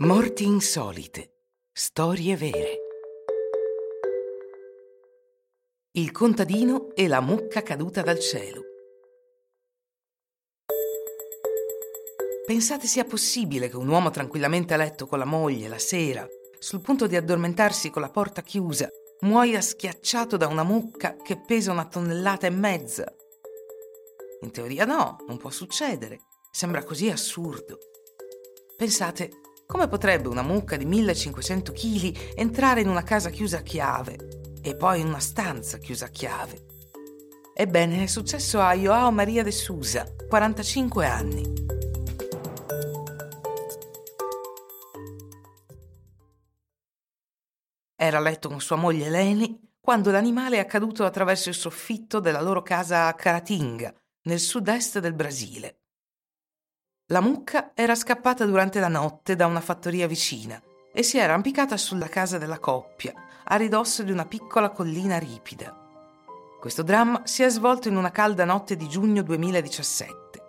Morti insolite. Storie vere. Il contadino e la mucca caduta dal cielo. Pensate sia possibile che un uomo tranquillamente a letto con la moglie la sera, sul punto di addormentarsi con la porta chiusa, muoia schiacciato da una mucca che pesa una tonnellata e mezza? In teoria no, non può succedere. Sembra così assurdo. Pensate, come potrebbe una mucca di 1500 kg entrare in una casa chiusa a chiave e poi in una stanza chiusa a chiave? Ebbene, è successo a Joao Maria de Sousa, 45 anni. Era a letto con sua moglie Leni quando l'animale è accaduto attraverso il soffitto della loro casa a Caratinga, nel sud-est del Brasile. La mucca era scappata durante la notte da una fattoria vicina e si era arrampicata sulla casa della coppia, a ridosso di una piccola collina ripida. Questo dramma si è svolto in una calda notte di giugno 2017.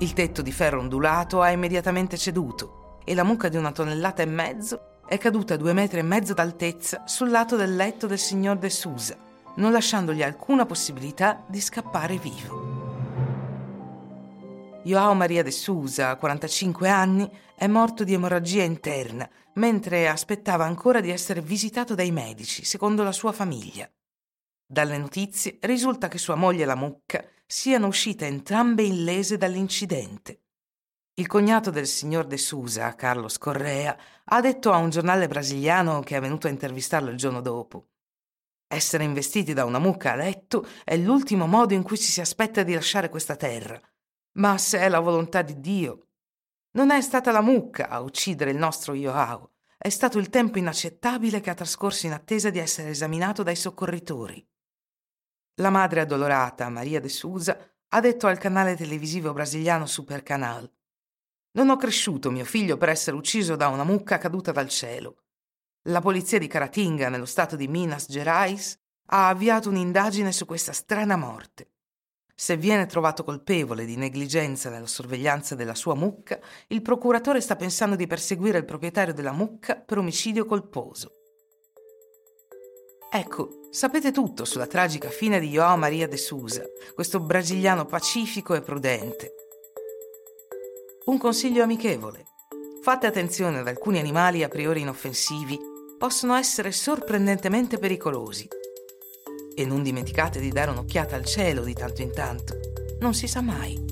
Il tetto di ferro ondulato ha immediatamente ceduto e la mucca di una tonnellata e mezzo è caduta a due metri e mezzo d'altezza sul lato del letto del signor De Sousa, non lasciandogli alcuna possibilità di scappare vivo. Joao Maria de Sousa, 45 anni, è morto di emorragia interna mentre aspettava ancora di essere visitato dai medici, secondo la sua famiglia. Dalle notizie risulta che sua moglie e la mucca siano uscite entrambe illese dall'incidente. Il cognato del signor De Sousa, Carlos Correa, ha detto a un giornale brasiliano che è venuto a intervistarlo il giorno dopo. Essere investiti da una mucca a letto è l'ultimo modo in cui ci si aspetta di lasciare questa terra. Ma se è la volontà di Dio, non è stata la mucca a uccidere il nostro Joao, è stato il tempo inaccettabile che ha trascorso in attesa di essere esaminato dai soccorritori. La madre addolorata, Maria de Sousa, ha detto al canale televisivo brasiliano Super Canal Non ho cresciuto mio figlio per essere ucciso da una mucca caduta dal cielo. La polizia di Caratinga, nello stato di Minas Gerais, ha avviato un'indagine su questa strana morte. Se viene trovato colpevole di negligenza nella sorveglianza della sua mucca, il procuratore sta pensando di perseguire il proprietario della mucca per omicidio colposo. Ecco, sapete tutto sulla tragica fine di João Maria de Sousa, questo brasiliano pacifico e prudente. Un consiglio amichevole. Fate attenzione ad alcuni animali a priori inoffensivi, possono essere sorprendentemente pericolosi e non dimenticate di dare un'occhiata al cielo di tanto in tanto. Non si sa mai.